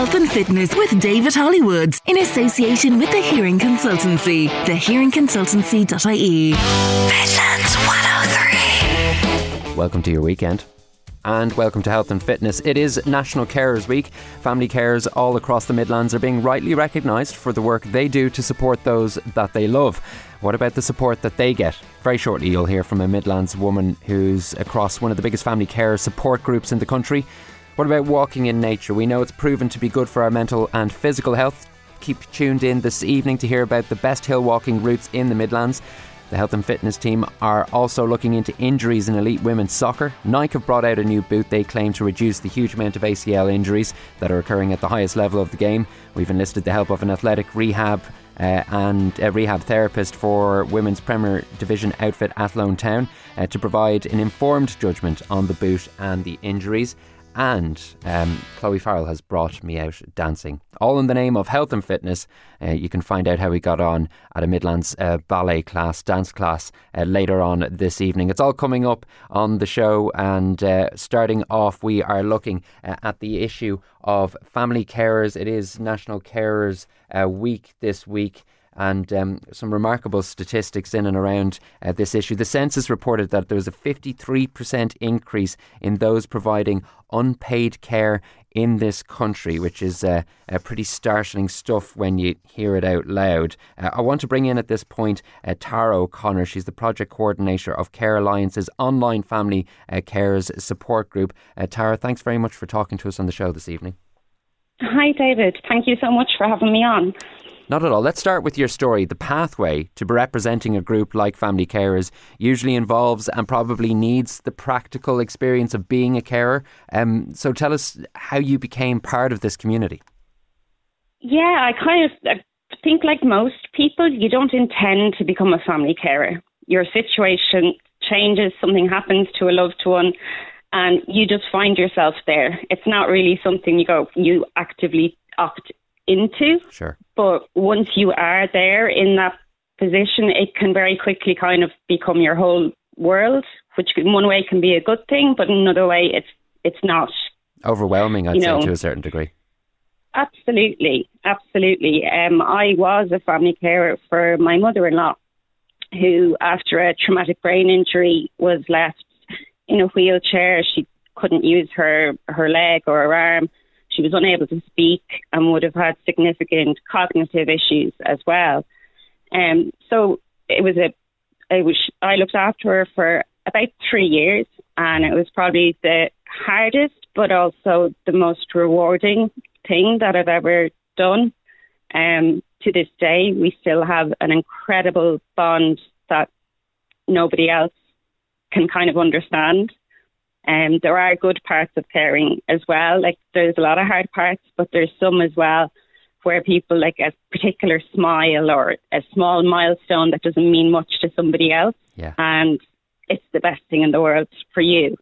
Health and Fitness with David Hollywood in association with the Hearing Consultancy, thehearingconsultancy.ie. Midlands 103. Welcome to your weekend. And welcome to Health and Fitness. It is National Carers Week. Family carers all across the Midlands are being rightly recognised for the work they do to support those that they love. What about the support that they get? Very shortly, you'll hear from a Midlands woman who's across one of the biggest family care support groups in the country. What about walking in nature? We know it's proven to be good for our mental and physical health. Keep tuned in this evening to hear about the best hill walking routes in the Midlands. The health and fitness team are also looking into injuries in elite women's soccer. Nike have brought out a new boot they claim to reduce the huge amount of ACL injuries that are occurring at the highest level of the game. We've enlisted the help of an athletic rehab uh, and a rehab therapist for Women's Premier Division outfit Athlone Town uh, to provide an informed judgment on the boot and the injuries and um, Chloe Farrell has brought me out dancing, all in the name of health and fitness. Uh, you can find out how we got on at a Midlands uh, ballet class, dance class, uh, later on this evening. It's all coming up on the show, and uh, starting off, we are looking uh, at the issue of family carers. It is National Carers uh, Week this week and um, some remarkable statistics in and around uh, this issue. The census reported that there was a 53% increase in those providing unpaid care in this country, which is uh, pretty startling stuff when you hear it out loud. Uh, I want to bring in at this point uh, Tara O'Connor. She's the project coordinator of Care Alliance's online family uh, carers support group. Uh, Tara, thanks very much for talking to us on the show this evening. Hi, David. Thank you so much for having me on. Not at all. Let's start with your story. The pathway to representing a group like Family Carers usually involves and probably needs the practical experience of being a carer. Um, so tell us how you became part of this community. Yeah, I kind of think, like most people, you don't intend to become a family carer. Your situation changes, something happens to a loved one, and you just find yourself there. It's not really something you go, you actively opt into. Sure. But once you are there in that position, it can very quickly kind of become your whole world, which in one way can be a good thing, but in another way, it's it's not. Overwhelming, I'd you know, say, to a certain degree. Absolutely, absolutely. Um, I was a family carer for my mother-in-law, who, after a traumatic brain injury, was left in a wheelchair. She couldn't use her her leg or her arm, she was unable to speak and would have had significant cognitive issues as well. Um, so it was a, it was, I looked after her for about three years, and it was probably the hardest, but also the most rewarding thing that I've ever done. Um, to this day, we still have an incredible bond that nobody else can kind of understand. Um, there are good parts of caring as well. Like there's a lot of hard parts, but there's some as well where people like a particular smile or a small milestone that doesn't mean much to somebody else. Yeah. And it's the best thing in the world for you.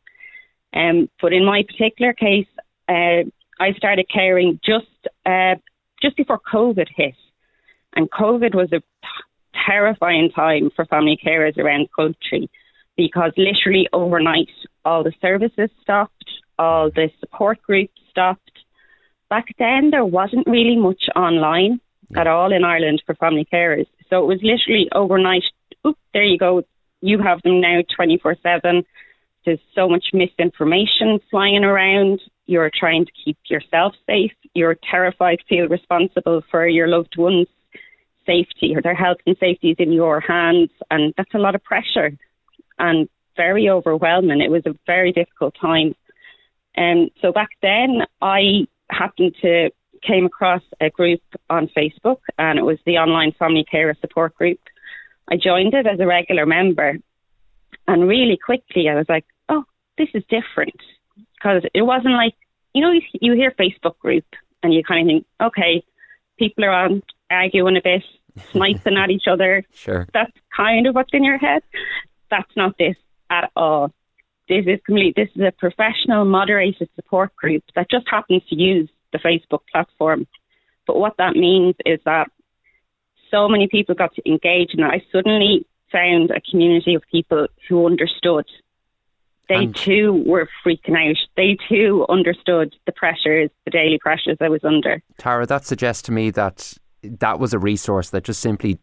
Um, but in my particular case, uh, I started caring just uh, just before COVID hit, and COVID was a t- terrifying time for family carers around the country because literally overnight all the services stopped, all the support groups stopped. Back then, there wasn't really much online at all in Ireland for family carers. So it was literally overnight, oop, there you go. You have them now 24 7. There's so much misinformation flying around. You're trying to keep yourself safe. You're terrified, feel responsible for your loved ones' safety or their health and safety is in your hands. And that's a lot of pressure and very overwhelming. It was a very difficult time. And um, so back then, I happened to came across a group on Facebook, and it was the online family care support group. I joined it as a regular member, and really quickly, I was like, "Oh, this is different," because it wasn't like you know you hear Facebook group, and you kind of think, "Okay, people are on arguing a bit, sniping at each other." Sure, that's kind of what's in your head. That's not this at all. This is complete. This is a professional, moderated support group that just happens to use the Facebook platform. But what that means is that so many people got to engage, and I suddenly found a community of people who understood. They And- too were freaking out. They too understood the pressures, the daily pressures I was under. Tara, that suggests to me that that was a resource that just simply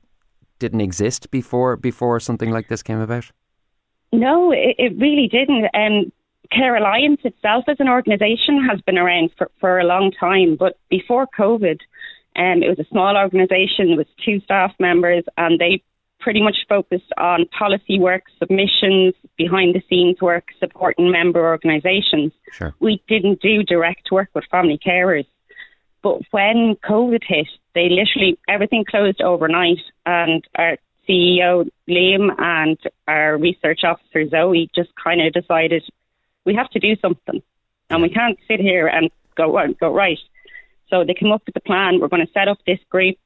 didn't exist before before something like this came about. No, it, it really didn't. Um, Care Alliance itself as an organisation has been around for, for a long time, but before COVID, um, it was a small organisation with two staff members, and they pretty much focused on policy work, submissions, behind the scenes work, supporting member organisations. Sure. We didn't do direct work with family carers. But when COVID hit, they literally everything closed overnight, and our CEO Liam and our research officer Zoe just kind of decided we have to do something, and we can't sit here and go on, go right. So they came up with the plan. We're going to set up this group.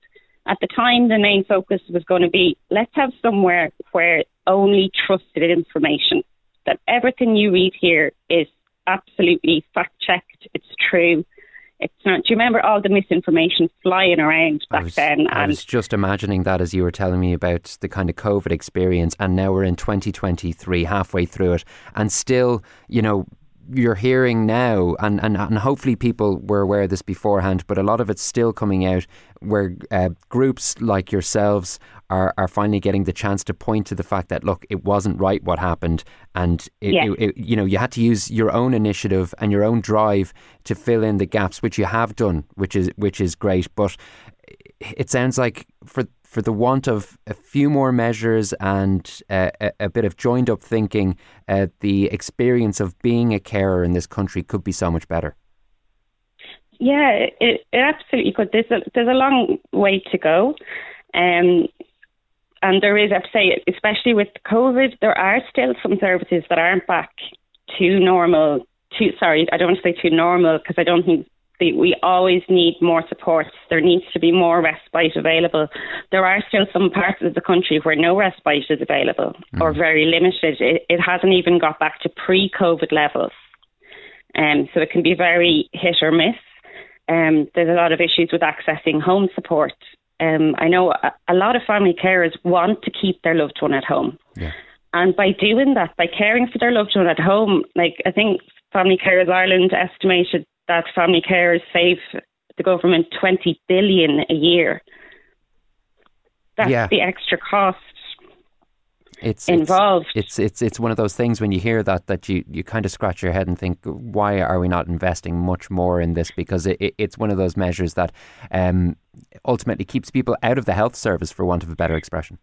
At the time, the main focus was going to be let's have somewhere where only trusted information, that everything you read here is absolutely fact checked, it's true. It's not. Do you remember all the misinformation flying around back was, then? I And was just imagining that as you were telling me about the kind of COVID experience, and now we're in 2023, halfway through it, and still, you know, you're hearing now, and, and, and hopefully people were aware of this beforehand, but a lot of it's still coming out where uh, groups like yourselves are, are finally getting the chance to point to the fact that, look, it wasn't right what happened. And, it, Yeah. it- it- you know, you had to use your own initiative and your own drive to fill in the gaps, which you have done, which is, which is great. But it sounds like for for the want of a few more measures and uh, a, a bit of joined up thinking, uh, the experience of being a carer in this country could be so much better. Yeah, it, it absolutely could. There's a there's a long way to go, um, and there is. I'd say, especially with COVID, there are still some services that aren't back to normal. To sorry, I don't want to say too normal because I don't think the, we always need more support. There needs to be more respite available. There are still some parts of the country where no respite is available or very limited. It, it hasn't even got back to pre-COVID levels. Um, so it can be very hit or miss. Um, there's a lot of issues with accessing home support. Um, I know a, a lot of family carers want to keep their loved one at home. Yeah. And by doing that, by caring for their loved one at home, like I think Family Carers Ireland estimated that family carers save the government 20 billion a year. That's Yeah. the extra cost It's involved. It's, it's it's it's one of those things when you hear that that you, you kind of scratch your head and think, why are we not investing much more in this? Because it, it, it's one of those measures that um, ultimately keeps people out of the health service, for want of a better expression.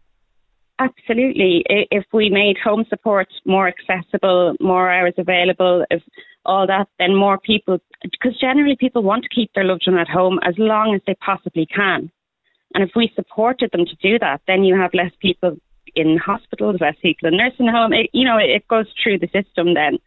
Absolutely. If we made home support more accessible, more hours available, if all that, then more people, because generally people want to keep their loved one at home as long as they possibly can. And if we supported them to do that, then you have less people in hospitals, less people in nursing home. It, you know, it goes through the system then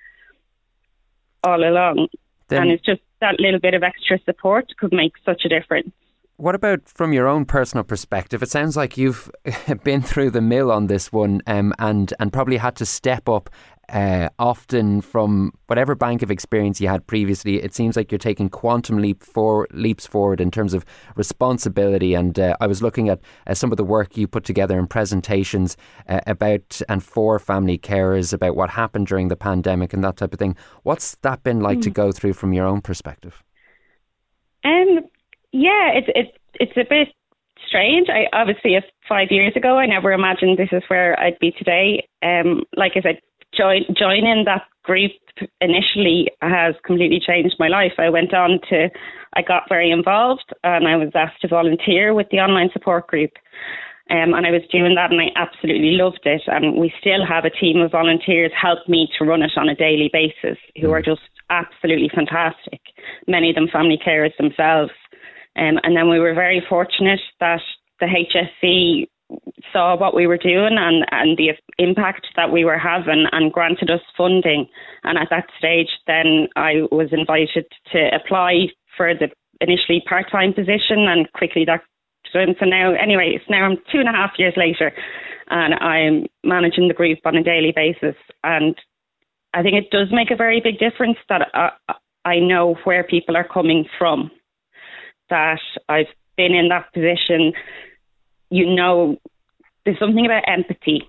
all along. Then- and it's just that little bit of extra support could make such a difference. What about from your own personal perspective? It sounds like you've been through the mill on this one, um, and and probably had to step up uh, often from whatever bank of experience you had previously. It seems like you're taking quantum leap for leaps forward in terms of responsibility. And uh, I was looking at uh, some of the work you put together in presentations uh, about and for family carers about what happened during the pandemic and that type of thing. What's that been like to go through from your own perspective? Um, yeah, it's it's it's a bit strange. I obviously, if five years ago, I never imagined this is where I'd be today. Um, like I said, join joining that group initially has completely changed my life. I went on to, I got very involved, and I was asked to volunteer with the online support group. Um, and I was doing that and I absolutely loved it. And we still have a team of volunteers help me to run it on a daily basis who are just absolutely fantastic. Many of them family carers themselves. Um, and then we were very fortunate that the HSE saw what we were doing and, and the impact that we were having and granted us funding. And at that stage, then I was invited to apply for the initially part time position and quickly that so now, anyway, it's now I'm two and a half years later, and I'm managing the group on a daily basis. And I think it does make a very big difference that I, I know where people are coming from. That I've been in that position. You know, there's something about empathy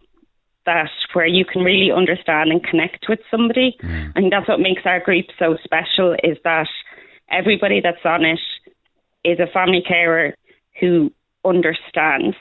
that where you can really understand and connect with somebody. Mm. I think that's what makes our group so special is that everybody that's on it is a family carer who understands.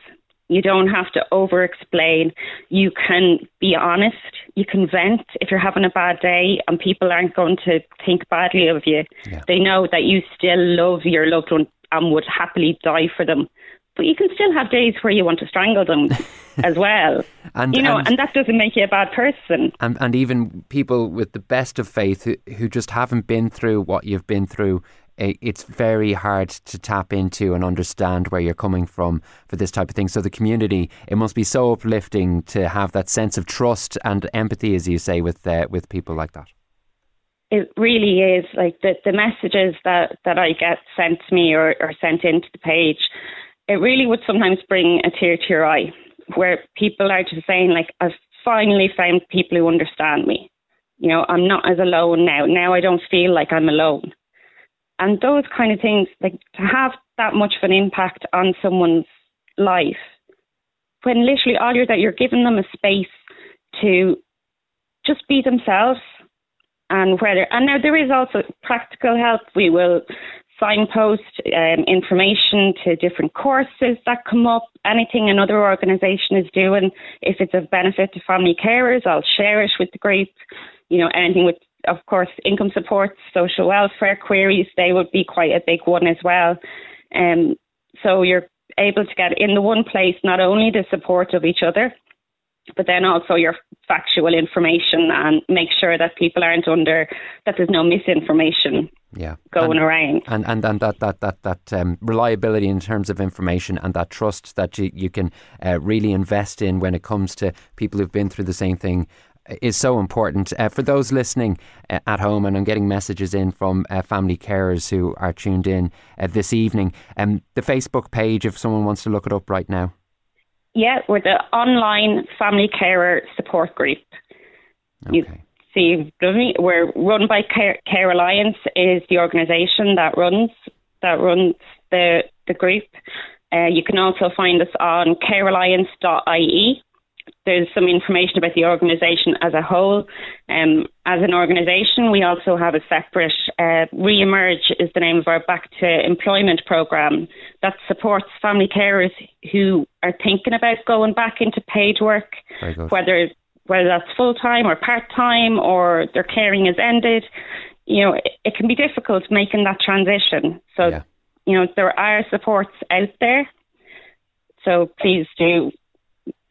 You don't have to over explain. You can be honest. You can vent if you're having a bad day, and people aren't going to think badly of you. Yeah. They know that you still love your loved one and would happily die for them. But you can still have days where you want to strangle them as well. and, you know, and, and, that doesn't make you a bad person. And, and even people with the best of faith who, who just haven't been through what you've been through it's very hard to tap into and understand where you're coming from for this type of thing. So the community, it must be so uplifting to have that sense of trust and empathy, as you say, with uh, with people like that. It really is like the the messages that that I get sent to me or, or sent into the page. It really would sometimes bring a tear to your eye, where people are just saying like, "I've finally found people who understand me." You know, I'm not as alone now. Now I don't feel like I'm alone and those kind of things, like to have that much of an impact on someone's life, when literally all you're that you're giving them a space to just be themselves and whether and now there is also practical help. We will signpost um, information to different courses that come up, anything another organisation is doing. If it's of benefit to family carers, I'll share it with the group. You know, anything with of course, income support, social welfare queries, they would be quite a big one as well. Um, so you're able to get in the one place not only the support of each other, but then also your factual information and make sure that people aren't under that there's no misinformation yeah. going and, around. And and, and that that that that um, reliability in terms of information and that trust that you, you can uh, really invest in when it comes to people who've been through the same thing is so important. Uh, for those listening uh, at home, and I'm getting messages in from uh, family carers who are tuned in uh, this evening, um, the Facebook page, if someone wants to look it up right now. Yeah, we're the online family carer support group. Okay. You see, we're run by Care, Care Alliance is the organisation that runs that runs the the group. Uh, you can also find us on carealliance.ie there's some information about the organisation as a whole. Um, as an organisation, we also have a separate uh, Re-emerge is the name of our back to employment programme that supports family carers who are thinking about going back into paid work, whether whether that's full time or part time or their caring has ended. You know, it, it, can be difficult making that transition. So, yeah. you know, there are supports out there. So please do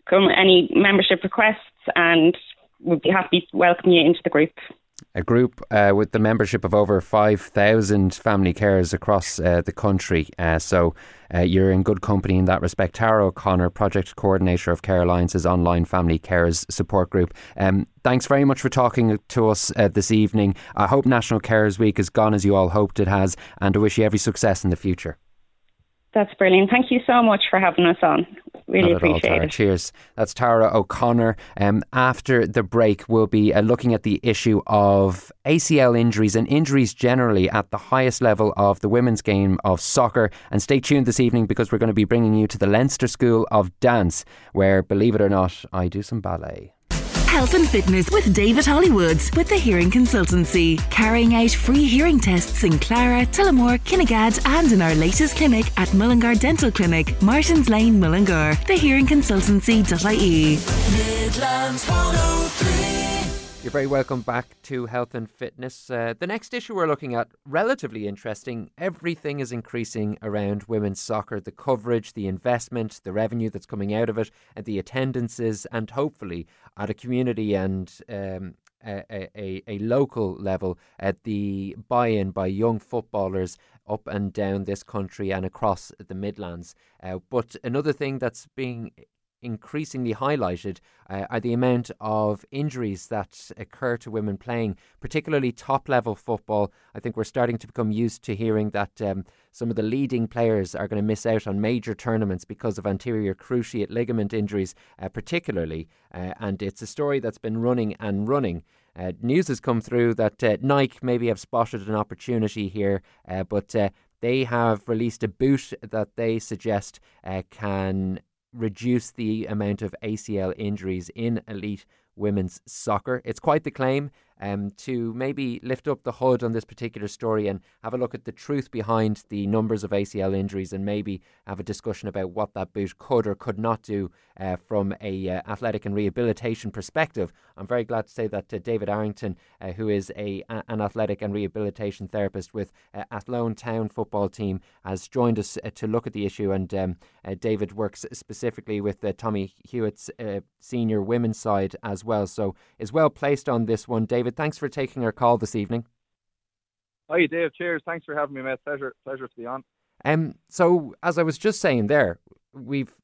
come any membership requests, and we'd be happy to welcome you into the group. A group uh, with the membership of over 5,000 family carers across uh, the country. Uh, so uh, you're in good company in that respect. Tara O'Connor, Project Coordinator of Care Alliance's online family carers support group. Um, thanks very much for talking to us uh, this evening. I hope National Carers Week has gone as you all hoped it has, and I wish you every success in the future. That's brilliant. Thank you so much for having us on. Really appreciate all, it. Cheers. That's Tara O'Connor. Um, after the break, we'll be uh, looking at the issue of ACL injuries and injuries generally at the highest level of the women's game of soccer. And stay tuned this evening because we're going to be bringing you to the Leinster School of Dance, where, believe it or not, I do some ballet. Health and fitness with David Hollywoods with the Hearing Consultancy, carrying out free hearing tests in Clara, Tullamore, Kinnegad, and in our latest clinic at Mullingar Dental Clinic, Martins Lane, Mullingar. Thehearingconsultancy.ie. Midlands 103. You're very welcome back to Health and Fitness. Uh, the next issue we're looking at, relatively interesting. Everything is increasing around women's soccer the coverage, the investment, the revenue that's coming out of it, and the attendances, and hopefully at a community and um, a, a, a, local level at the buy-in by young footballers up and down this country and across the Midlands. Uh, but another thing that's being increasingly highlighted uh, are the amount of injuries that occur to women playing, particularly top level football. I think we're starting to become used to hearing that um, some of the leading players are going to miss out on major tournaments because of anterior cruciate ligament injuries, uh, particularly. Uh, and it's a story that's been running and running. Uh, news has come through that uh, Nike maybe have spotted an opportunity here, uh, but they have released a boot that they suggest can reduce the amount of ACL injuries in elite women's soccer. It's quite the claim um, to maybe lift up the hood on this particular story and have a look at the truth behind the numbers of ACL injuries and maybe have a discussion about what that boot could or could not do uh, from a uh, athletic and rehabilitation perspective. I'm very glad to say that uh, David Arrington, uh, who is a, an athletic and rehabilitation therapist with uh, Athlone Town football team, has joined us uh, to look at the issue. And um, David works specifically with Tommy Hewitt's senior women's side as well, so is well placed on this one. David, thanks for taking our call this evening. Hi, Dave. Cheers. Thanks for having me, mate. Pleasure, pleasure to be on. Um, so as I was just saying there, we've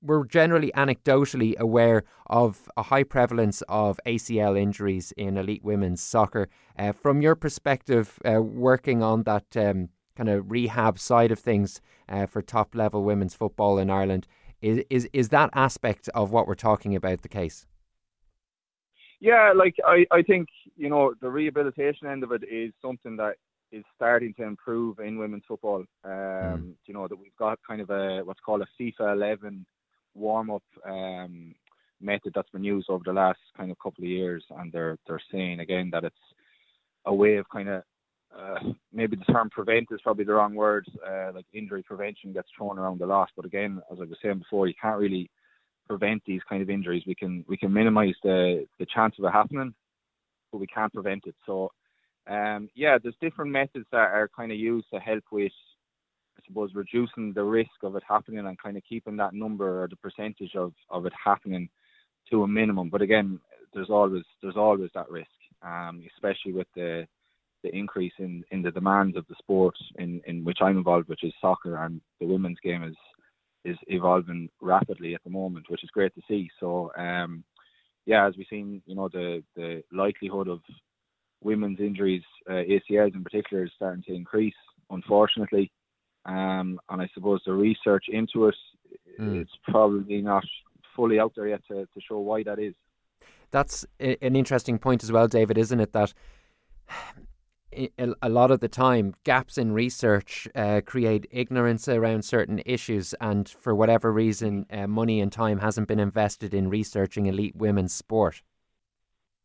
we're generally anecdotally aware of a high prevalence of ACL injuries in elite women's soccer. Uh, from your perspective, uh, working on that um, kind of rehab side of things uh, for top level women's football in Ireland, is, is is that aspect of what we're talking about the case? Yeah, like I, I think you know the rehabilitation end of it is something that is starting to improve in women's football. Um, mm. You know that we've got kind of a what's called a FIFA 11 warm up um, method that's been used over the last kind of couple of years, and they're they're saying again that it's a way of kind of uh, maybe the term prevent is probably the wrong word. Uh, like injury prevention gets thrown around a lot, but again, as I was saying before, you can't really prevent these kind of injuries. We can we can minimise the the chance of it happening, but we can't prevent it. So, um, yeah, there's different methods that are kind of used to help with, I suppose, reducing the risk of it happening and kind of keeping that number or the percentage of of it happening to a minimum. But again, there's always there's always that risk, um, especially with the the increase in, in the demands of the sport in, in which I'm involved, which is soccer, and the women's game is is evolving rapidly at the moment, which is great to see. So, um, yeah, as we've seen, you know, the the likelihood of women's injuries, uh, ACLs in particular, is starting to increase, unfortunately. Um, and I suppose the research into it, mm. it's probably not fully out there yet to, to show why that is. That's an interesting point as well, David, isn't it? That a lot of the time, gaps in research uh, create ignorance around certain issues, and for whatever reason, uh, money and time hasn't been invested in researching elite women's sport.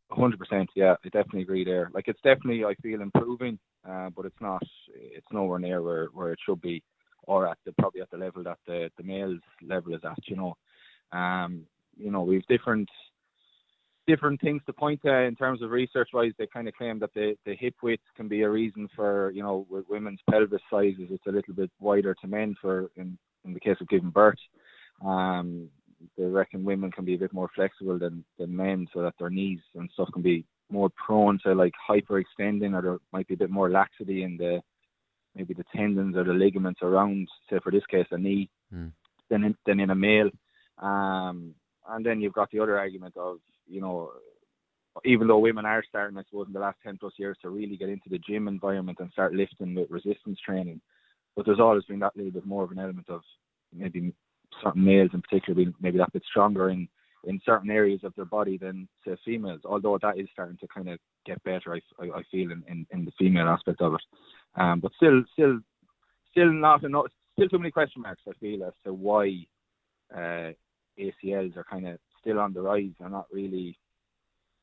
Hundred percent, yeah, I definitely agree there. Like it's definitely, I feel improving, uh, but it's not, it's nowhere near where, where it should be, or at the probably at the level that the the males level is at. You know, um, you know, we've different different things to point to in terms of research wise. They kind of claim that the, the hip width can be a reason for, you know, with women's pelvis sizes, it's a little bit wider to men for in, in the case of giving birth. Um, they reckon women can be a bit more flexible than, than men so that their knees and stuff can be more prone to like hyperextending or there might be a bit more laxity in the maybe the tendons or the ligaments around, say for this case, a knee mm. than in, than in a male. Um, and then you've got the other argument of you know, even though women are starting, I suppose, in the last 10 plus years to really get into the gym environment and start lifting with resistance training, but there's always been that little bit more of an element of maybe certain males in particular being maybe that bit stronger in, in certain areas of their body than, say, females, although that is starting to kind of get better, I, I, I feel, in, in, in, the female aspect of it. Um, but still, still, still not enough, still too many question marks, I feel, as to why uh, ACLs are kind of still on the rise They're not really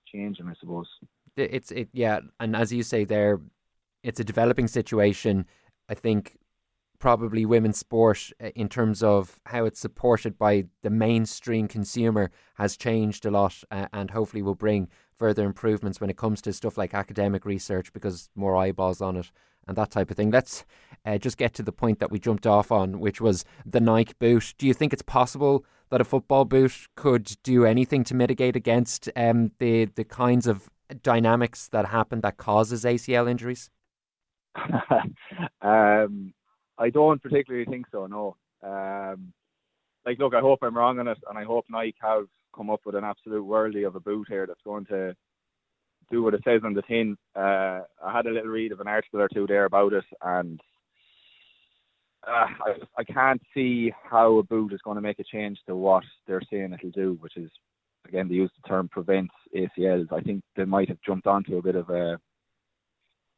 changing, I suppose. It's it yeah, and as you say there, it's a developing situation. I think probably women's sport uh, in terms of how it's supported by the mainstream consumer has changed a lot uh, and hopefully will bring further improvements when it comes to stuff like academic research because more eyeballs on it and that type of thing. Let's uh, just get to the point that we jumped off on, which was the Nike boot. Do you think it's possible that a football boot could do anything to mitigate against um, the the kinds of dynamics that happen that causes ACL injuries? um, I don't particularly think so. No. Um, like, look, I hope I'm wrong on it, and I hope Nike have come up with an absolute worldly of a boot here that's going to do what it says on the tin. Uh, I had a little read of an article or two there about it, and uh, I, I can't see how a boot is going to make a change to what they're saying it'll do, which is again they use the term prevents ACLs. I think they might have jumped onto a bit of a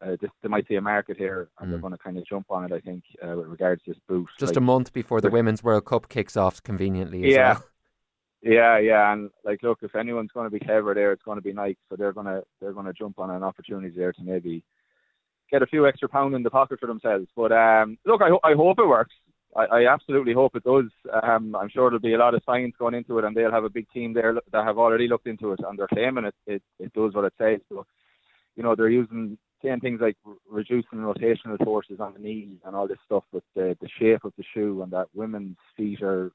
uh, this, they might see a market here, and mm. they're going to kind of jump on it. I think uh, with regards to this boot. Just like, a month before the Women's World Cup kicks off, conveniently. yeah, well. yeah, yeah. And like, look, if anyone's going to be clever there, it's going to be Nike. So they're going to they're going to jump on an opportunity there to maybe get a few extra pound in the pocket for themselves. But um, look, I, ho- I hope it works. I, I absolutely hope it does. Um, I'm sure there'll be a lot of science going into it, and they'll have a big team there that have already looked into it, and they're claiming it. It, it does what it says. So, you know, they're using saying things like reducing rotational forces on the knee and all this stuff with the, the shape of the shoe, and that women's feet are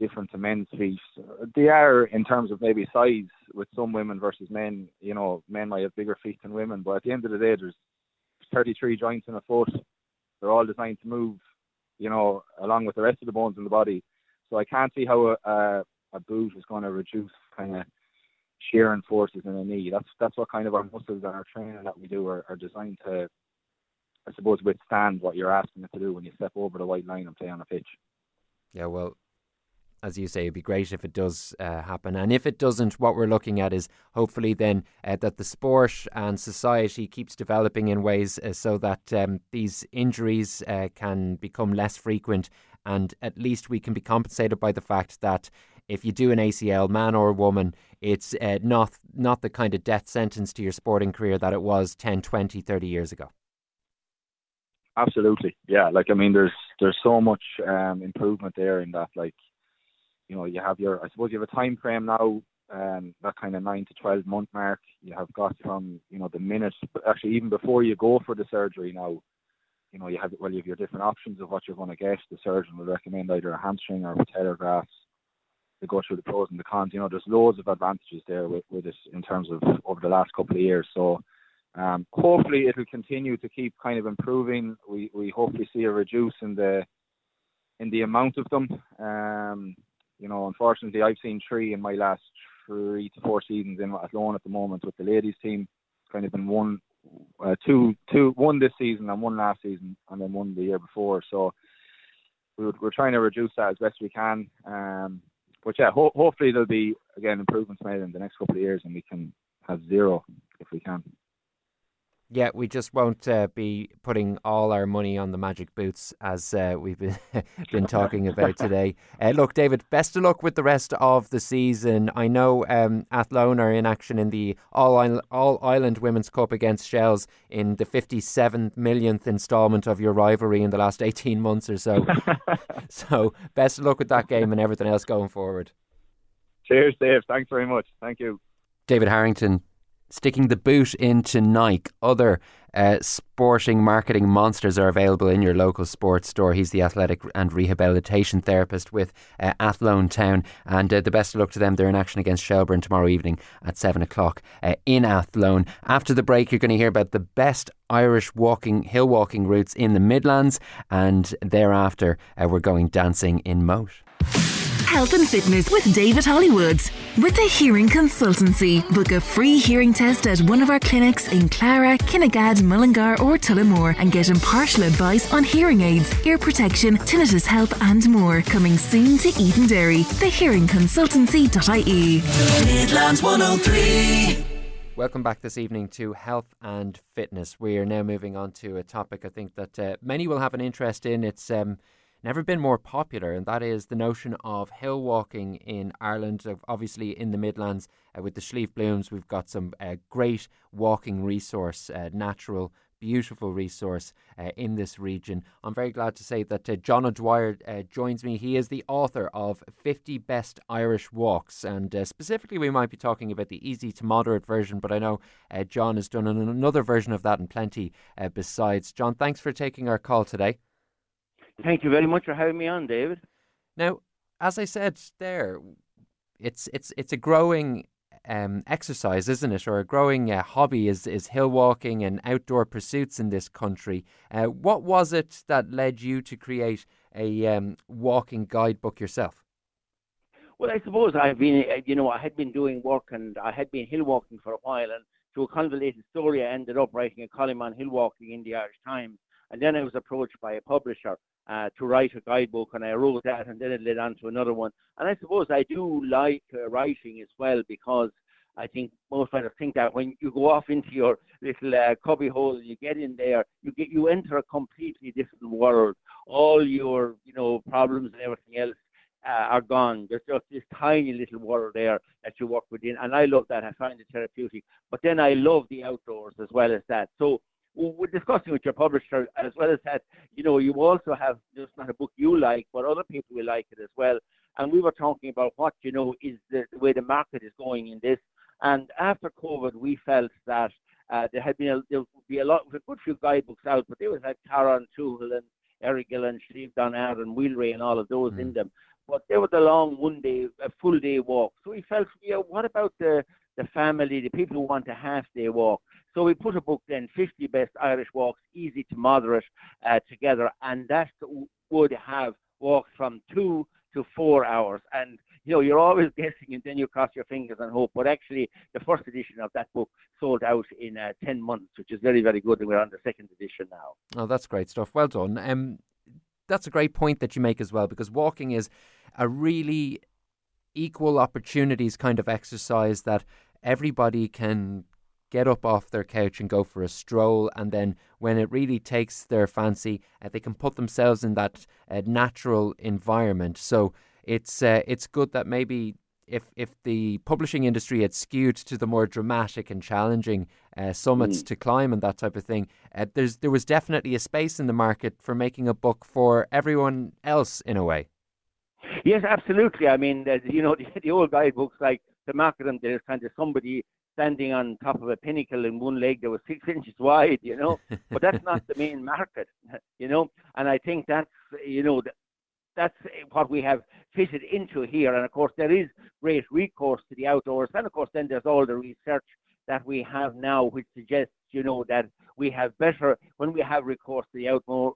different to men's feet. They are in terms of maybe size with some women versus men. You know, men might have bigger feet than women, but at the end of the day, there's 33 joints in a foot. They're all designed to move you know, along with the rest of the bones in the body. So I can't see how a, a, a boot is going to reduce kind of shearing forces in a knee. That's that's what kind of our muscles and our training that we do are, are designed to, I suppose, withstand what you're asking it to do when you step over the white line and play on a pitch. Yeah, well, as you say, it'd be great if it does uh, happen. And if it doesn't, what we're looking at is hopefully then uh, that the sport and society keeps developing in ways uh, so that um, these injuries uh, can become less frequent, and at least we can be compensated by the fact that if you do an ACL, man or woman, it's uh, not not the kind of death sentence to your sporting career that it was 10, 20, 30 years ago. Absolutely, yeah. Like I mean, there's there's so much um, improvement there in that. Like you know, you have your, I suppose you have a time frame now, um, that kind of nine to 12 month mark. You have got from, you know, the minute, actually even before you go for the surgery now, you know, you have, well, you have your different options of what you're going to get. The surgeon will recommend either a hamstring or a patellar grafts. They go through the pros and the cons. You know, there's loads of advantages there with, with it in terms of over the last couple of years. So, um, hopefully it will continue to keep kind of improving. We we hopefully see a reduce in the in the amount of them. Um, you know, unfortunately, I've seen three in my last three to four seasons in Athlone at the moment with the ladies team. It's kind of been one, uh, two, two, one this season and one last season, and then one the year before. So we are trying to reduce that as best we can. Um, but yeah, ho- hopefully there'll be again improvements made in the next couple of years, and we can have zero if we can. Yeah, we just won't uh, be putting all our money on the magic boots as uh, we've been, been talking about today. Uh, look, David, best of luck with the rest of the season. I know um, Athlone are in action in the All Island, all Ireland Women's Cup against Shels in the 57th millionth instalment of your rivalry in the last 18 months or so. so, best of luck with that game and everything else going forward. Cheers, Dave. Thanks very much. Thank you. David Harrington, sticking the boot into Nike. Other uh, sporting marketing monsters are available in your local sports store. He's the athletic and rehabilitation therapist with uh, Athlone Town, and uh, the best of luck to them. They're in action against Shelbourne tomorrow evening at seven o'clock uh, in Athlone. After the break, you're going to hear about the best Irish walking hill walking routes in the Midlands, and thereafter, uh, we're going dancing in Moate. Health and Fitness with David Hollywood. With the Hearing Consultancy, book a free hearing test at one of our clinics in Clara, Kinnegad, Mullingar, or Tullamore and get impartial advice on hearing aids, ear protection, tinnitus help, and more. Coming soon to Edenderry, Thehearingconsultancy.ie. Midlands 103. Welcome back this evening to Health and Fitness. We are now moving on to a topic I think that uh, many will have an interest in. It's um, never been more popular, and that is the notion of hill walking in Ireland. Obviously, in the Midlands, uh, with the Slieve Blooms, we've got some uh, great walking resource, uh, natural beautiful resource uh, in this region. I'm very glad to say that uh, John O'Dwyer uh, joins me. He is the author of 50 Best Irish Walks, and uh, specifically, we might be talking about the easy to moderate version, but I know uh, John has done another version of that and plenty uh, besides. John, thanks for taking our call today. Thank you very much for having me on, David. Now, as I said there, it's it's it's a growing um, exercise, isn't it, or a growing uh, hobby is is hill walking and outdoor pursuits in this country. Uh, what was it that led you to create a um, walking guidebook yourself? Well, I suppose I've been, uh, you know, I had been doing work and I had been hill walking for a while, and through a convoluted story, I ended up writing a column on hill walking in the Irish Times. And then I was approached by a publisher uh, to write a guidebook, and I wrote that, and then it led on to another one. And I suppose I do like uh, writing as well because I think most riders think that when you go off into your little uh, hole, you get in there, you get you enter a completely different world. All your you know problems and everything else uh, are gone. There's just this tiny little world there that you work within, and I love that. I find it therapeutic. But then I love the outdoors as well as that. So we're discussing with your publisher as well as that. You know, you also have just not a book you like, but other people will like it as well. And we were talking about what you know is the, the way the market is going in this. And after COVID, we felt that uh, there had been a, there would be a lot, a good few guidebooks out, but there was like Taran Tuchel and Errigal and Slieve Donard and Wheelwright and all of those mm. in them. But there was a long one day, a full day walk. So we felt, yeah, what about the the family, the people who want a half day walk? So we put a book then, 50 best Irish walks, easy to moderate, uh, together, and that would have walks from two to four hours. And you know, you're always guessing, and then you cross your fingers and hope. But actually, the first edition of that book sold out in uh, 10 months, which is very, very good. And we're on the second edition now. Oh, that's great stuff. Well done. Um, that's a great point that you make as well, because walking is a really equal opportunities kind of exercise that everybody can get up off their couch and go for a stroll. And then when it really takes their fancy, uh, they can put themselves in that uh, natural environment. So it's uh, it's good that maybe if if the publishing industry had skewed to the more dramatic and challenging uh, summits mm. to climb and that type of thing, uh, there's there was definitely a space in the market for making a book for everyone else in a way. Yes, absolutely. I mean, you know, the, the old guidebooks like to market them, there's kind of somebody standing on top of a pinnacle in one leg that was six inches wide, you know. but that's not the main market, you know. And I think that's, you know, that's what we have fitted into here. And of course, there is great recourse to the outdoors. And of course, then there's all the research that we have now, which suggests, you know, that we have better, when we have recourse to the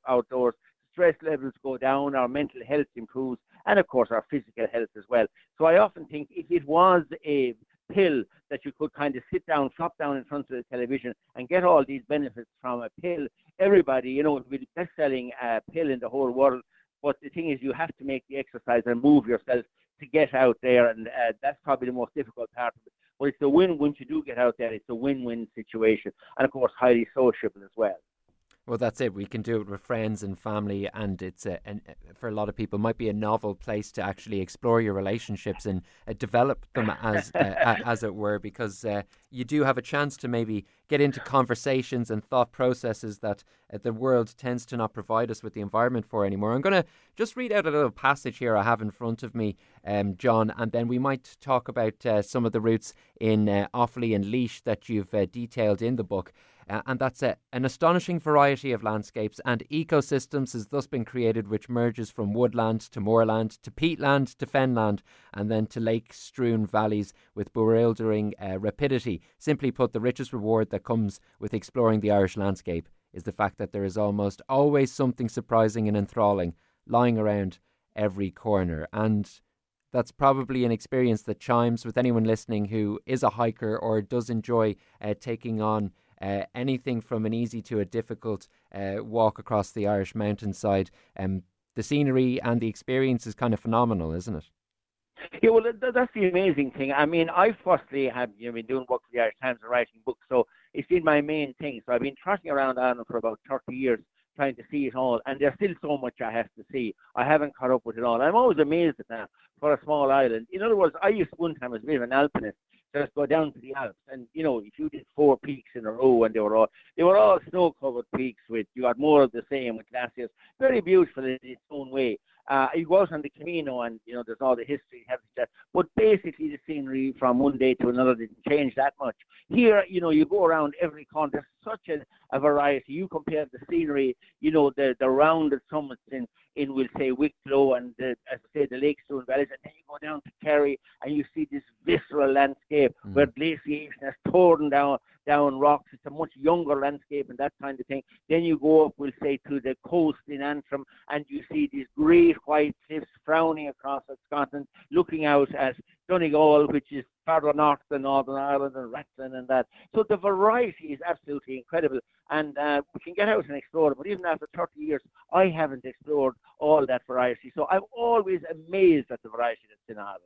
outdoors, stress levels go down, our mental health improves, and of course, our physical health as well. So I often think if it was a pill that you could kind of sit down, flop down in front of the television and get all these benefits from a pill. Everybody, you know, it would be the best selling uh, pill in the whole world. But the thing is, you have to make the exercise and move yourself to get out there, and uh, that's probably the most difficult part of it. But it's a win once you do get out there. It's a win-win situation, and of course, highly sociable as well. Well, that's it. We can do it with friends and family, and it's a, an, for a lot of people might be a novel place to actually explore your relationships and uh, develop them as uh, as it were, because uh, you do have a chance to maybe get into conversations and thought processes that uh, the world tends to not provide us with the environment for anymore. I'm going to just read out a little passage here I have in front of me, um, John, and then we might talk about uh, some of the routes in uh, Offaly and Laois that you've detailed in the book. And that's it. An astonishing variety of landscapes and ecosystems has thus been created, which merges from woodland to moorland to peatland to fenland and then to lake strewn valleys with bewildering uh, rapidity. Simply put, the richest reward that comes with exploring the Irish landscape is the fact that there is almost always something surprising and enthralling lying around every corner. And that's probably an experience that chimes with anyone listening who is a hiker or does enjoy uh, taking on uh, anything from an easy to a difficult uh, walk across the Irish mountainside. Um, the scenery and the experience is kind of phenomenal, isn't it? Yeah, well, that's the amazing thing. I mean, I firstly have you know, been doing work for the Irish Times and writing books, so it's been my main thing. So I've been trotting around Ireland for about 30 years trying to see it all, and there's still so much I have to see. I haven't caught up with it all. I'm always amazed at that for a small island. In other words, I used one time as a bit of an alpinist just go down to the Alps. And you know, if you did four peaks in a row, and they were all they were all snow-covered peaks with you got more of the same with glaciers, very beautiful in its own way. Uh, go out on the Camino, and you know there's all the history. But basically, the scenery from one day to another didn't change that much. Here, you know, you go around every corner. Such a, a variety. You compare the scenery, you know, the the rounded summits in in we'll say Wicklow and the, as I say the Lakestone valleys, and then you go down to Kerry and you see this visceral landscape mm. where glaciation has torn down down rocks. It's a much younger landscape and that kind of thing. Then you go up, we'll say, to the coast in Antrim, and you see these great white cliffs frowning across Scotland, looking out at Donegal, which is further north than Northern Ireland and Rathlin and that. So the variety is absolutely incredible, and uh, we can get out and explore it. But even after 30 years, I haven't explored all that variety. So I'm always amazed at the variety that's in Ireland.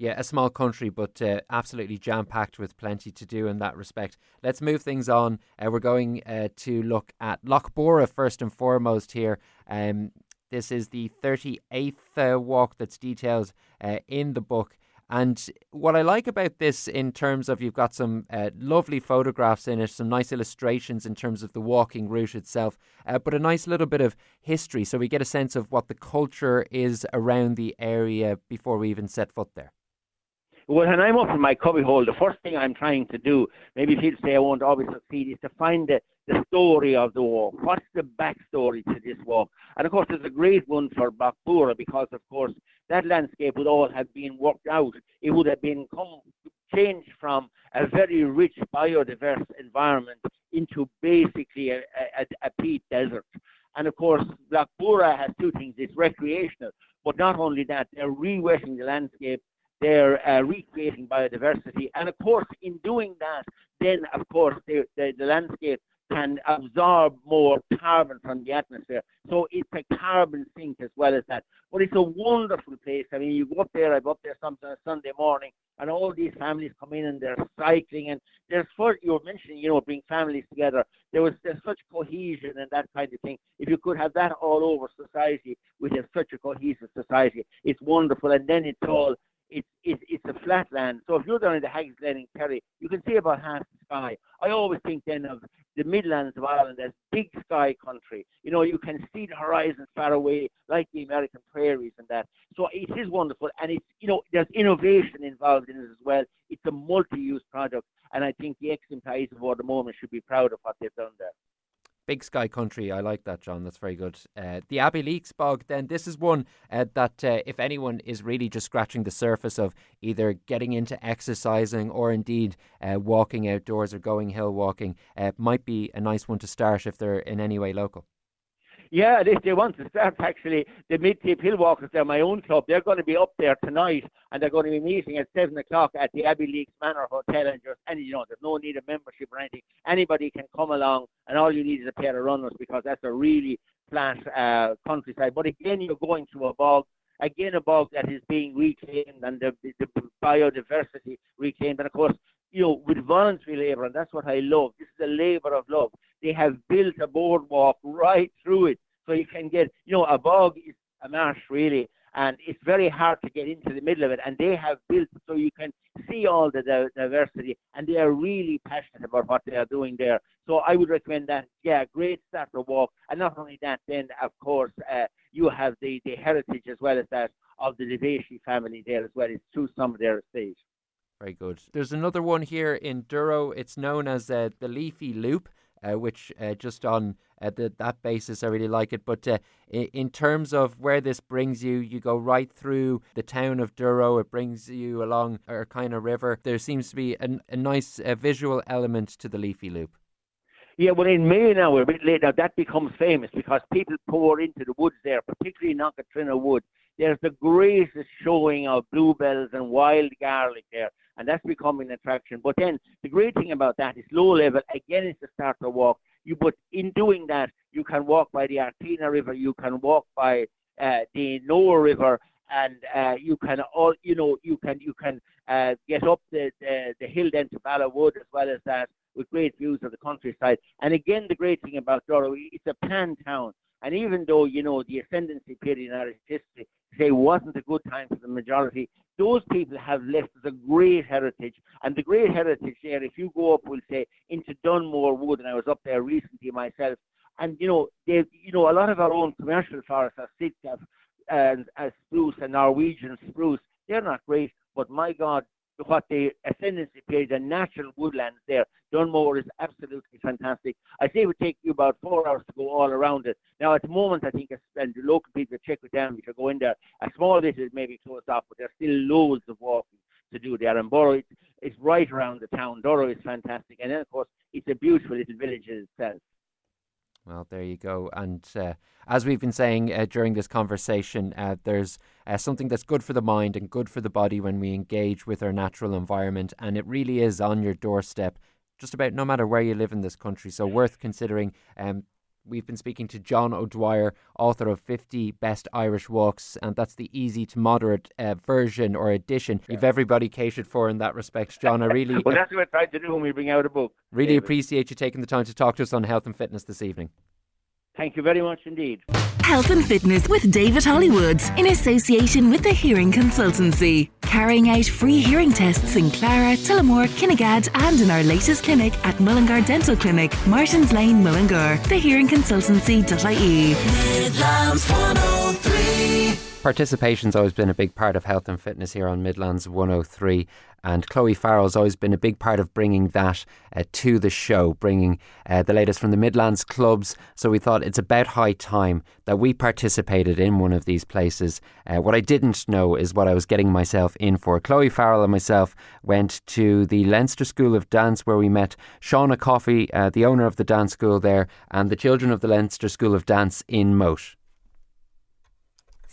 Yeah, a small country, but uh, absolutely jam packed with plenty to do in that respect. Let's move things on. Uh, we're going uh, to look at Lough Boora first and foremost here. Um, this is the 38th uh, walk that's detailed uh, in the book. And what I like about this, in terms of you've got some uh, lovely photographs in it, some nice illustrations in terms of the walking route itself, uh, but a nice little bit of history. So we get a sense of what the culture is around the area before we even set foot there. Well, when I'm up in my cubbyhole, the first thing I'm trying to do, maybe people say I won't always succeed, is to find the, the story of the walk. What's the backstory to this walk? And of course, there's a great one for Lough because, of course, that landscape would all have been worked out. It would have been come, changed from a very rich biodiverse environment into basically a, a, a peat desert. And of course, Lough has two things. It's recreational, but not only that, they're re-wetting the landscape they're uh, recreating biodiversity. And of course, in doing that, then of course the, the, the landscape can absorb more carbon from the atmosphere. So it's a carbon sink as well as that. But it's a wonderful place. I mean, you go up there, I go up there sometimes Sunday morning, and all these families come in and they're cycling. And there's, for, you were mentioning, you know, bring families together. There was there's such cohesion and that kind of thing. If you could have that all over society, we have such a cohesive society. It's wonderful. And then it's all it's it's a flat land. So if you're down in the Hag's Glen in Kerry, you can see about half the sky. I always think then of the Midlands of Ireland as big sky country. You know, you can see the horizon far away, like the American prairies and that. So it is wonderful, and it's you know there's innovation involved in it as well. It's a multi-use product, and I think the ex-employees of the moment should be proud of what they've done there. Big Sky Country. I like that, John. That's very good. Uh, the Abbeyleix Bog, then, this is one uh, that uh, if anyone is really just scratching the surface of either getting into exercising or indeed uh, walking outdoors or going hill walking, uh, might be a nice one to start if they're in any way local. Yeah, if they want to start, actually, the Mid-Tip Hill Walkers, they're my own club. They're going to be up there tonight, and they're going to be meeting at 7 o'clock at the Abbeyleix Manor Hotel. And just, any, you know, there's no need of membership or anything. Anybody can come along, and all you need is a pair of runners because that's a really flat uh, countryside. But again, you're going through a bog. Again, a bog that is being reclaimed and the, the biodiversity reclaimed. And of course, you know, with voluntary labour, and that's what I love. This is a labour of love. They have built a boardwalk right through it, so you can get, you know, a bog is a marsh really, and it's very hard to get into the middle of it. And they have built so you can see all the diversity, and they are really passionate about what they are doing there. So I would recommend that. Yeah, great starter walk, and not only that, then of course uh, you have the the heritage as well as that of the de Vesci family there as well. It's through some of their estate. Very good. There's another one here in Durrow. It's known as uh, the Leafy Loop, uh, which uh, just on uh, the, that basis, I really like it. But uh, in terms of where this brings you, you go right through the town of Durrow. It brings you along Erkina River. There seems to be a, a nice uh, visual element to the Leafy Loop. Yeah, well, in May now, a bit late now, that becomes famous because people pour into the woods there, particularly Knockatrinna Wood. There's the greatest showing of bluebells and wild garlic there and that's becoming an attraction. But then the great thing about that is low level. Again, it's a starter walk. You but in doing that, you can walk by the Erkina River, you can walk by uh, the Nore River, and uh, you can all you know you can you can uh, get up the, the the hill then to Wood as well as that with great views of the countryside. And again, the great thing about Durrow, it's a planned town. And even though, you know, the ascendancy period in Irish history, say, wasn't a good time for the majority, those people have left a great heritage. And the great heritage there, if you go up, we'll say, into Dunmore Wood, and I was up there recently myself, and, you know, they, you know, a lot of our own commercial forests are sitka and uh, as spruce and Norwegian spruce. They're not great, but my God, what the ascendancy period, the natural woodlands there. Dunmore is absolutely fantastic. I say it would take you about four hours to go all around it. Now, at the moment, I think, and the local people check with them if you go in there, a small bit is maybe closed off, but there's still loads of walking to do there. And Borough, it's, it's right around the town. Durrow is fantastic. And then, of course, it's a beautiful little village in itself. Well, there you go. And uh, as we've been saying uh, during this conversation, uh, there's uh, something that's good for the mind and good for the body when we engage with our natural environment. And it really is on your doorstep, just about no matter where you live in this country. So, worth considering. Um, we've been speaking to John O'Dwyer, author of 50 Best Irish Walks, and that's the easy to moderate uh, version or edition. You've everybody catered for in that respect, John. I really, well, that's what I tried to do when we bring out a book. really David. appreciate you taking the time to talk to us on health and fitness this evening. Thank you very much indeed. Health and Fitness with David Hollywood in association with the Hearing Consultancy. Carrying out free hearing tests in Clara, Tullamore, Kinnegad, and in our latest clinic at Mullingar Dental Clinic, Martins Lane, Mullingar. Thehearingconsultancy.ie. Midlands 103. Participation's always been a big part of health and fitness here on Midlands 103, and Chloe Farrell's always been a big part of bringing that uh, to the show, bringing uh, the latest from the Midlands clubs. So we thought it's about high time that we participated in one of these places. Uh, what I didn't know is what I was getting myself in for. Chloe Farrell and myself went to the Leinster School of Dance where we met Shauna Coffey, uh, the owner of the dance school there, and the children of the Leinster School of Dance in Moate.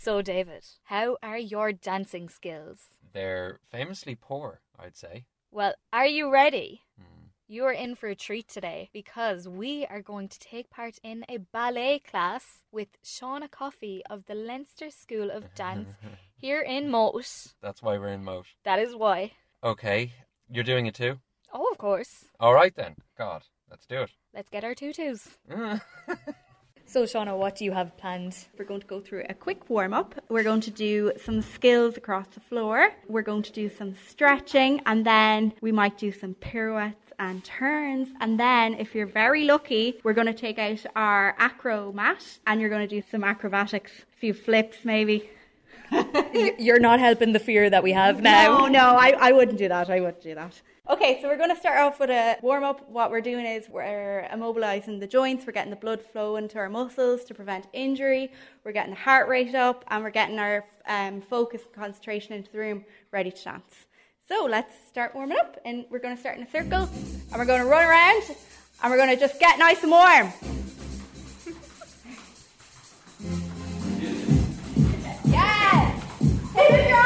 So, David, how are your dancing skills? They're famously poor, I'd say. Well, are you ready? Hmm. You are in for a treat today because we are going to take part in a ballet class with Shauna Coffey of the Leinster School of Dance here in Moate. That's why we're in Moate. That is why. Okay, you're doing it too? Oh, of course. All right then. God, let's do it. Let's get our tutus. So, Shauna, what do you have planned? We're going to go through a quick warm up. We're going to do some skills across the floor. We're going to do some stretching and then we might do some pirouettes and turns. And then, if you're very lucky, we're going to take out our acro mat and you're going to do some acrobatics, a few flips maybe. You're not helping the fear that we have now. No, no, I, I wouldn't do that. I wouldn't do that. Okay, so we're going to start off with a warm up. What we're doing is we're immobilizing the joints, we're getting the blood flowing to our muscles to prevent injury, we're getting the heart rate up, and we're getting our um, focus and concentration into the room ready to dance. So let's start warming up, and we're going to start in a circle, and we're going to run around, and we're going to just get nice and warm. Yes!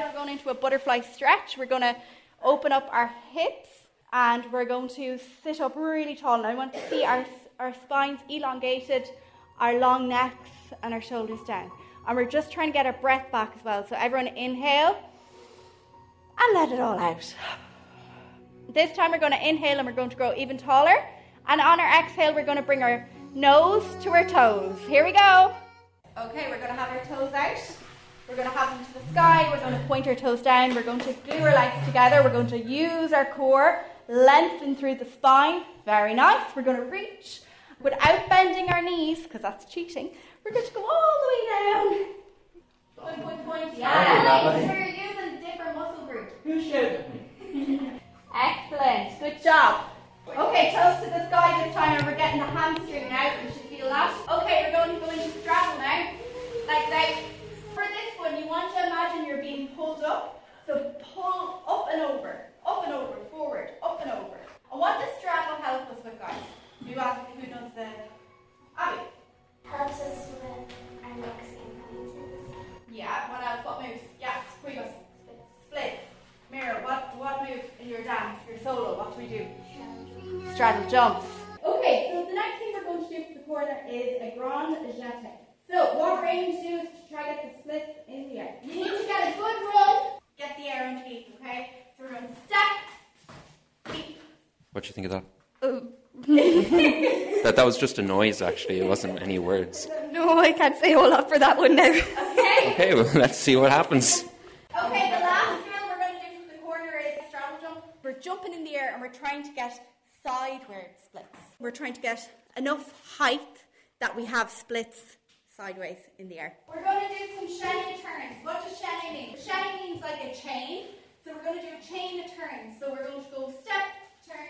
We're going into a butterfly stretch. We're going to open up our hips and we're going to sit up really tall. And I want to see our, our spines elongated, our long necks, and our shoulders down. And we're just trying to get our breath back as well. So everyone inhale and let it all out. This time we're going to inhale and we're going to grow even taller. And on our exhale, we're going to bring our nose to our toes. Here we go. Okay, we're going to have our toes out. We're going to have them to the sky. We're going to point our toes down. We're going to glue our legs together. We're going to use our core, lengthen through the spine. Very nice. We're going to reach without bending our knees, because that's cheating. We're going to go all the way down. Point, point, point. Yeah, so you're using different muscle groups. Who shouted me? Excellent. Good job. Okay, toes to the sky this time, and we're getting the hamstring out. You should feel that. Okay, we're going to go into straddle now. Like that. For this one, you want to imagine you're being pulled up. So pull up and over, up and over, forward, up and over. And what does straddle help us with, guys? You ask who knows the. Abby. helps us with our legs and. Yeah. What else? What moves? Yeah. Squeeze. Split. Mirror. What what move in your dance, your solo? What do we do? straddle jumps. Okay, so the next thing we're going to do for the corner is a grand jeté. So what we're aiming to do is to try to get the splits in the air. You need to get a good run, get the air underneath, okay? So we're going to step, keep. What do you think of that? Oh. That that was just a noise. Actually, it wasn't any words. No, I can't say a whole lot for that one now. Okay. Okay, well, let's see what happens. Okay, the last drill we're going to do from the corner is a straddle jump. We're jumping in the air and we're trying to get sideward splits. We're trying to get enough height that we have splits sideways in the air. We're going to do some chaîné turns. What does chaîné mean? Chaîné means like a chain. So we're going to do a chain of turns. So we're going to go step,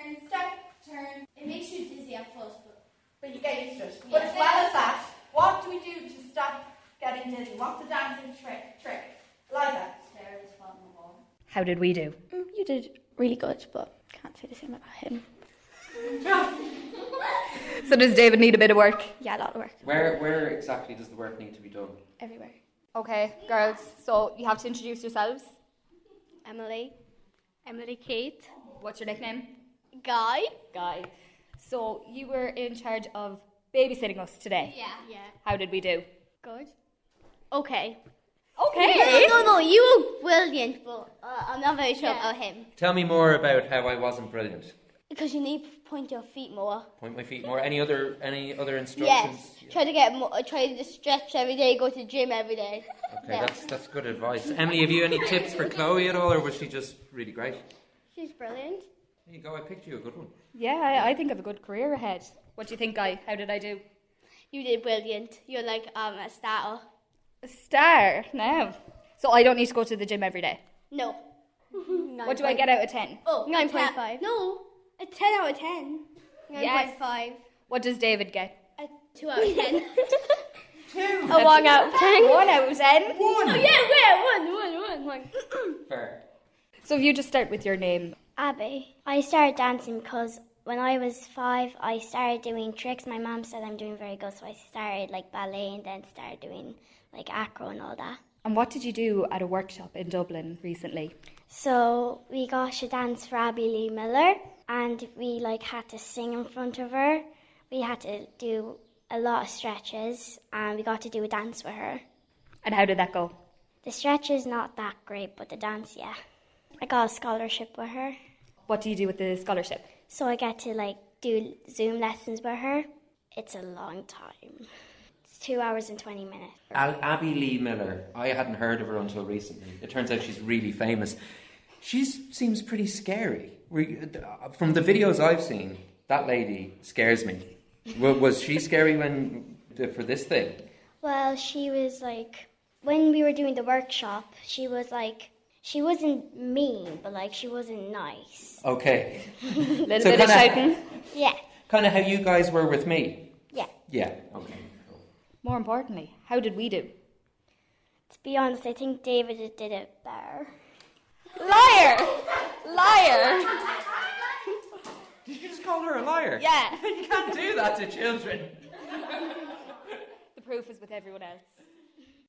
turn, step, turn. It makes you dizzy at first, but But you get used to it. But as well as that, what do we do to stop getting dizzy? What's the dancing trick? Trick, Eliza. stare at the the wall. How did we do? Mm, you did really good, but can't say the same about him. So does David need a bit of work? Yeah, a lot of work Where where exactly does the work need to be done? everywhere. Okay, girls. So you have to introduce yourselves. Emily. Emily Kate. What's your nickname? Guy. Guy. So you were in charge of babysitting us today. Yeah. Yeah. How did we do? Good. Okay. Okay. No, no, no, you were brilliant, but uh, I'm not very sure about him. Tell me more about how I wasn't brilliant. Because you need to point your feet more. Point my feet more. Any other any other instructions? Yes. instructions? Try to get more, try to stretch every day, go to the gym every day. Okay, that's that's good advice. Emily, have you any tips for Chloe at all, or was she just really great? She's brilliant. There you go. I picked you a good one. Yeah, I, I think I have a good career ahead. What do you think, Guy? How did I do? You did brilliant. You're like um, a star. A star No. So I don't need to go to the gym every day. No. What do I get out of ten? Oh, 9.5. No, a 10 out of 10. Yes. 9.5. What does David get? A 2 out of 10. Two. A one out of ten. One out of ten. One. oh, yeah, wait, one, one, one, one. Fair. So if you just start with your name. Abby. I started dancing because when I was five, I started doing tricks. My mom said I'm doing very good, so I started like ballet and then started doing like acro and all that. And what did you do at a workshop in Dublin recently? So we got a dance for Abby Lee Miller, and we like had to sing in front of her. We had to do a lot of stretches, and we got to do a dance with her. And how did that go? The stretches not that great, but the dance, yeah. I got a scholarship with her, What do you do with the scholarship? so I get to like do Zoom lessons with her. It's a long time. It's two hours and twenty minutes. Al- Abby Lee Miller. I hadn't heard of her until recently. It turns out she's really famous. She seems pretty scary. Uh, From the videos I've seen, that lady scares me. Was she scary when for this thing? Well, she was like, when we were doing the workshop, she was like, she wasn't mean, but like she wasn't nice. Okay. Little So bit of kinda- shouting. Yeah, Kind of how you guys were with me. yeah. Yeah. Okay. More importantly, how did we do? To be honest, I think David did it better. Liar! Liar! Did you just call her a liar? Yeah. you can't do that to children. The proof is with everyone else.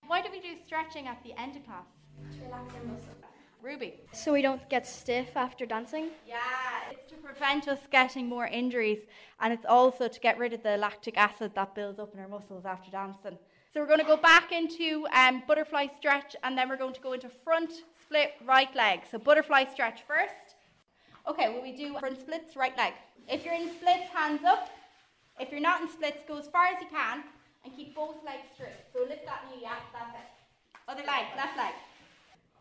Why do we do stretching at the end of class? To Relax your muscles. Ruby. So we don't get stiff after dancing. Yeah, it's to prevent us getting more injuries and it's also to get rid of the lactic acid that builds up in our muscles after dancing. So we're going to go back into um, butterfly stretch and then we're going to go into front split right leg. So butterfly stretch first. Okay, will we do front splits, right leg? If you're in splits, hands up. If you're not in splits, go as far as you can and keep both legs straight. So lift that knee, yeah, that's it. Other leg, left leg.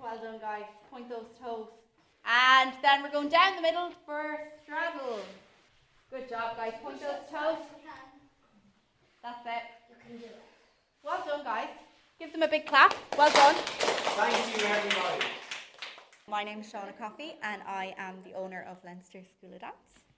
Well done, guys. Point those toes. And then we're going down the middle for straddle. Good job, guys. Point those toes. That's it. You can do it. Well done, guys. Give them a big clap. Well done. Thank you, everybody. My name is Shauna Coffey, and I am the owner of Leinster School of Dance.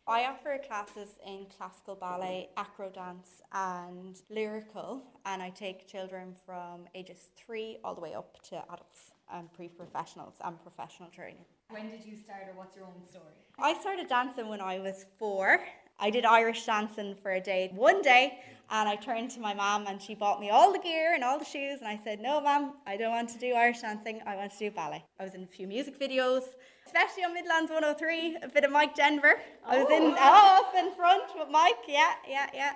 I offer classes in classical ballet, acro dance, and lyrical, and I take children from ages three all the way up to adults and pre professionals and professional training. When did you start, or what's your own story? I started dancing when I was four. I did Irish dancing for a day, one day, and I turned to my mum and she bought me all the gear and all the shoes. And I said, No, mum, I don't want to do Irish dancing, I want to do ballet. I was in a few music videos, especially on Midlands 103, a bit of Mike Denver. I was in, oh, up in front with Mike, yeah, yeah, yeah.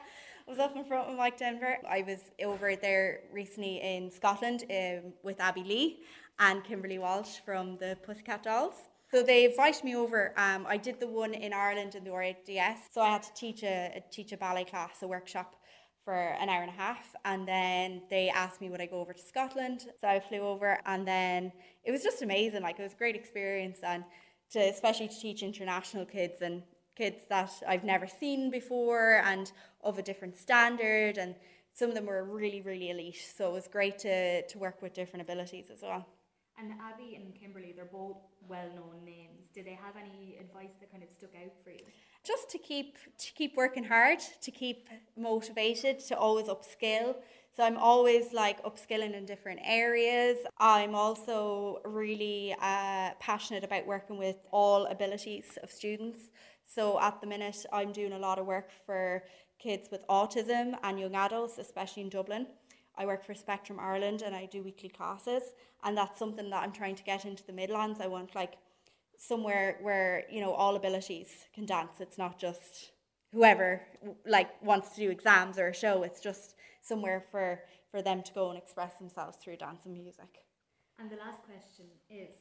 I was up in front with Mike Denver. I was over there recently in Scotland um, with Abby Lee and Kimberly Walsh from the Pussycat Dolls. So they invited me over. Um, I did the one in Ireland in the RADS. So I had to teach a, a teach a ballet class, a workshop for an hour and a half, and then they asked me would I go over to Scotland. So I flew over, and then it was just amazing. Like it was a great experience, and to especially to teach international kids and kids that I've never seen before and of a different standard, and some of them were really really elite. So it was great to to work with different abilities as well. And Abby and Kimberly, they're both well known names. Did they have any advice that kind of stuck out for you? just to keep to keep working hard, to keep motivated, to always upskill. So I'm always like upskilling in different areas. I'm also really uh, passionate about working with all abilities of students. So at the minute, I'm doing a lot of work for kids with autism and young adults, especially in Dublin. I work for Spectrum Ireland and I do weekly classes, and that's something that I'm trying to get into the Midlands. I want like somewhere where you know all abilities can dance. It's not just whoever like wants to do exams or a show. It's just somewhere for for them to go and express themselves through dance and music. And the last question is,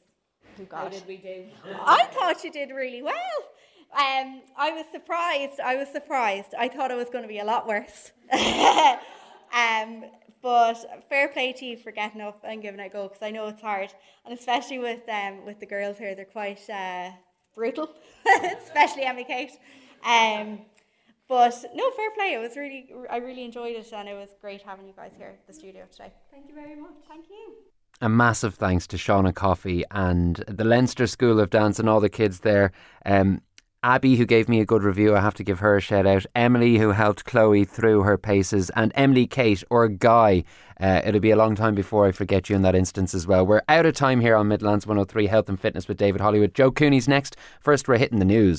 Oh, how did we do? I thought you did really well. Um, I was surprised. I was surprised. I thought it was going to be a lot worse. um, but fair play to you for getting up and giving it a go because I know it's hard, and especially with um, with the girls here, they're quite uh, brutal, especially Emily Kate. Um, but no, fair play. It was really, I really enjoyed it, and it was great having you guys here at the studio today. Thank you very much. Thank you. A massive thanks to Shauna Coffey and the Leinster School of Dance and all the kids there. Um, Abby, who gave me a good review, I have to give her a shout out. Emily, who helped Chloe through her paces, and Emily Kate or Guy. Uh, it'll be a long time before I forget you in that instance as well. We're out of time here on Midlands 103 Health and Fitness with David Hollywood. Joe Cooney's next. First, we're hitting the news.